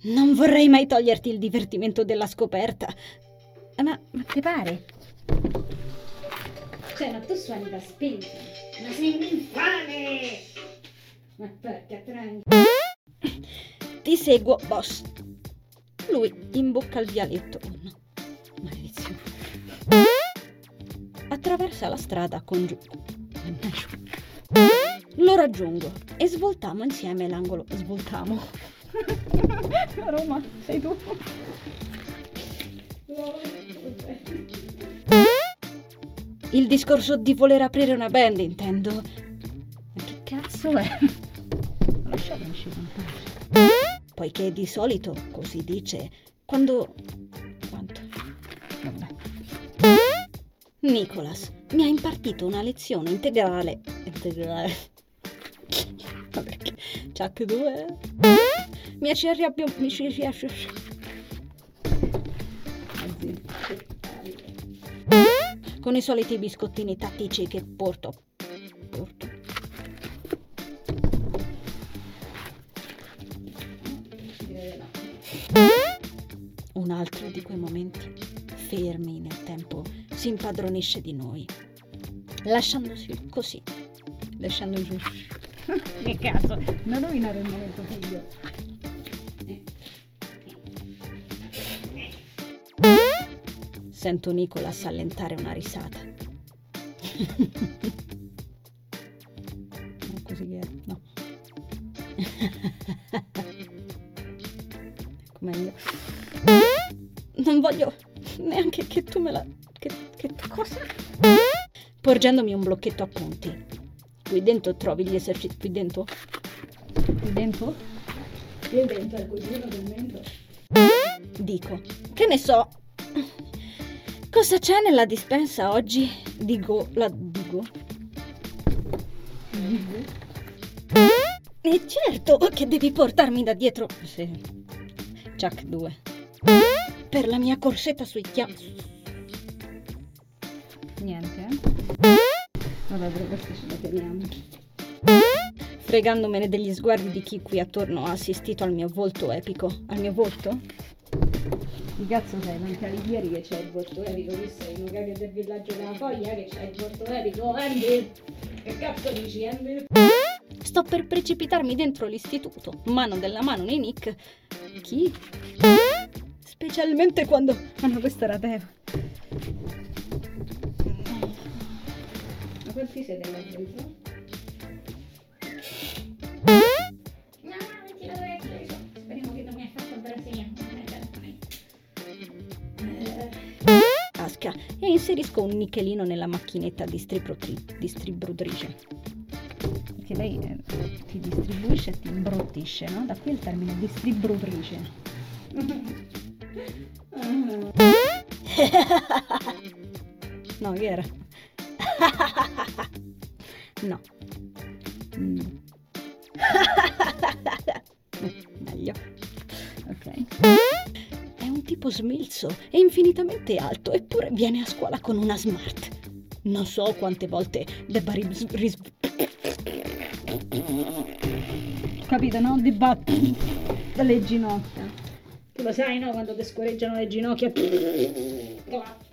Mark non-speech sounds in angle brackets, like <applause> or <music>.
Non vorrei mai toglierti il divertimento della scoperta. Ma, ma ti pare? Cioè, ma tu suoni da spinta. Ma sei un infame! Ma porca tranquilla. Ti seguo, boss. Lui imbocca il vialetto. Oh no, maledizione. Attraversa la strada con giù. Lo raggiungo e svoltamo insieme l'angolo. Svoltamo. <laughs> Roma, sei tu. Il discorso di voler aprire una band, intendo. Ma che cazzo è? Lasciatemi scivolare. Poiché di solito, così dice, quando... Quanto? Vabbè. Nicholas mi ha impartito una lezione integrale. Integrale. <laughs> Perché? Chuck 2? Mi ci arrabbio. Mi ci riesce. Con i soliti biscottini tattici che porto. Porto. Un altro di quei momenti fermi nel tempo si impadronisce di noi, lasciandosi così, lasciando giù. <laughs> che cazzo, non rovinare il momento figlio. Sento Nicolas allentare una risata. non così che no. <laughs> ecco meglio. Non voglio neanche che tu me la... Che, che cosa? Porgendomi un blocchetto appunti. Qui dentro trovi gli esercizi... Qui dentro? Qui dentro? Qui dentro è il cugino del mento. Dico, che ne so... Cosa c'è nella dispensa oggi? Dico, la dico. Dico? E certo che devi portarmi da dietro. Sì. Chuck 2. Per la mia corsetta sui chiavi. Niente, eh? Vabbè, però questo ce la teniamo. Fregandomene degli sguardi di chi qui attorno ha assistito al mio volto epico. Al mio volto? Di cazzo sei, davanti all'Ieri che c'è il volto epico, qui sei uno che del villaggio della foglia che c'è il volto epico, Andy! Che cazzo dici, Andy? Sto per precipitarmi dentro l'istituto, mano della mano nei Nick. Chi? Specialmente quando... Ah no, questa era Teva. Ma quanti siete là dentro? Tasca e inserisco un nichelino nella macchinetta distributri- distributrice. Perché lei eh, ti distribuisce e ti imbruttisce, no? Da qui il termine distributrice. <laughs> no, che era? <laughs> no. Mm. Tipo smilzo e infinitamente alto, eppure viene a scuola con una smart. Non so quante volte debba ris... ris... Capito, no? Dibattere dalle ginocchia. Tu lo sai, no? Quando ti scorreggiano le ginocchia. Clap.